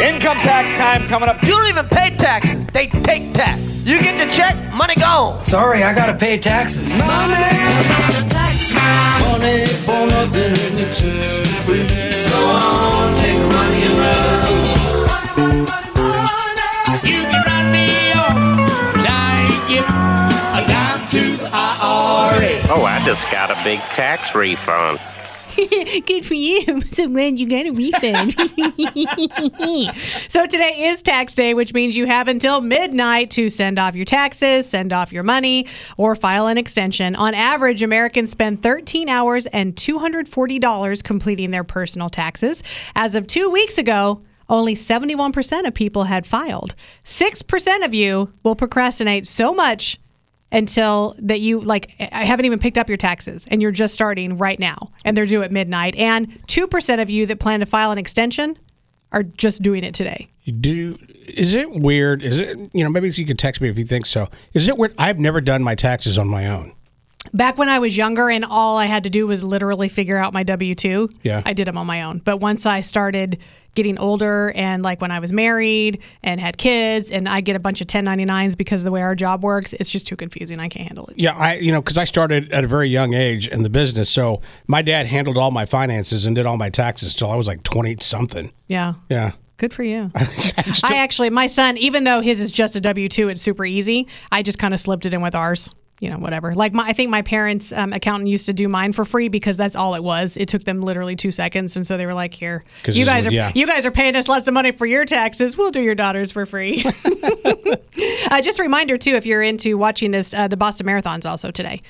Income tax time coming up. You don't even pay taxes. They take tax. You get the check, money gone. Sorry, I gotta pay taxes. Money tax money for nothing and the chicks free. Go on, take the money and run. You can run me off, 'cause I ain't giving a dime to the IRS. Oh, I just got a big tax refund. Good for you. So glad you got a refund. so today is tax day, which means you have until midnight to send off your taxes, send off your money, or file an extension. On average, Americans spend 13 hours and $240 completing their personal taxes. As of two weeks ago, only 71% of people had filed. 6% of you will procrastinate so much until that you like I haven't even picked up your taxes and you're just starting right now and they're due at midnight and 2% of you that plan to file an extension are just doing it today. Do is it weird? Is it you know maybe you could text me if you think so. Is it weird? I've never done my taxes on my own. Back when I was younger and all I had to do was literally figure out my W 2, Yeah. I did them on my own. But once I started getting older and like when I was married and had kids and I get a bunch of 1099s because of the way our job works, it's just too confusing. I can't handle it. Yeah, I you know because I started at a very young age in the business, so my dad handled all my finances and did all my taxes till I was like twenty something. Yeah. Yeah. Good for you. I actually, my son, even though his is just a W two, it's super easy. I just kind of slipped it in with ours. You know, whatever. Like my, I think my parents' um, accountant used to do mine for free because that's all it was. It took them literally two seconds, and so they were like, "Here, you guys are yeah. you guys are paying us lots of money for your taxes. We'll do your daughters for free." uh, just a reminder too, if you're into watching this, uh, the Boston Marathon's also today.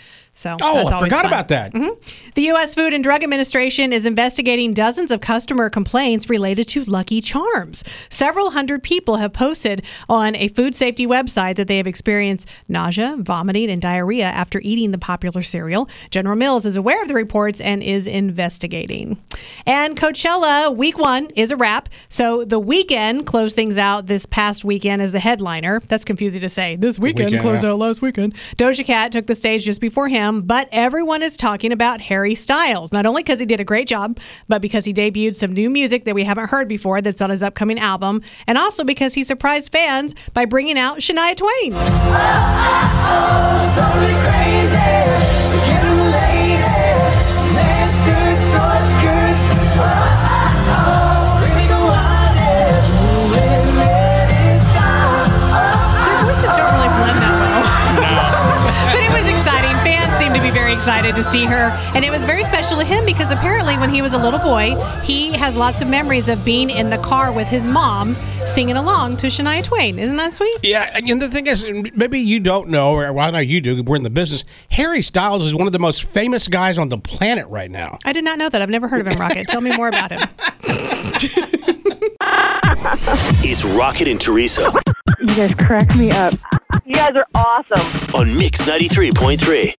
So Oh, I forgot fun. about that. Mm-hmm. The U.S. Food and Drug Administration is investigating dozens of customer complaints related to Lucky Charms. Several hundred people have posted on a food safety website that they have experienced nausea, vomiting, and diarrhea after eating the popular cereal. General Mills is aware of the reports and is investigating. And Coachella week one is a wrap. So the Weeknd closed things out this past weekend as the headliner. That's confusing to say. This Weeknd, Weeknd, closed yeah. out last weekend. Doja Cat took the stage just before him, but everyone is talking about Harry Styles, not only because he did a great job, but because he debuted some new music that we haven't heard before that's on his upcoming album, and also because he surprised fans by bringing out Shania Twain. They're excited to see her. And it was very special to him because apparently when he was a little boy, he has lots of memories of being in the car with his mom singing along to Shania Twain. Isn't that sweet? Yeah, and the thing is, maybe you don't know, or well, I know you do. We're in the business. Harry Styles is one of the most famous guys on the planet right now. I did not know that. I've never heard of him, Rocket. Tell me more about him. It's Rocket and Teresa You guys crack me up. You guys are awesome. on Mix 93.3.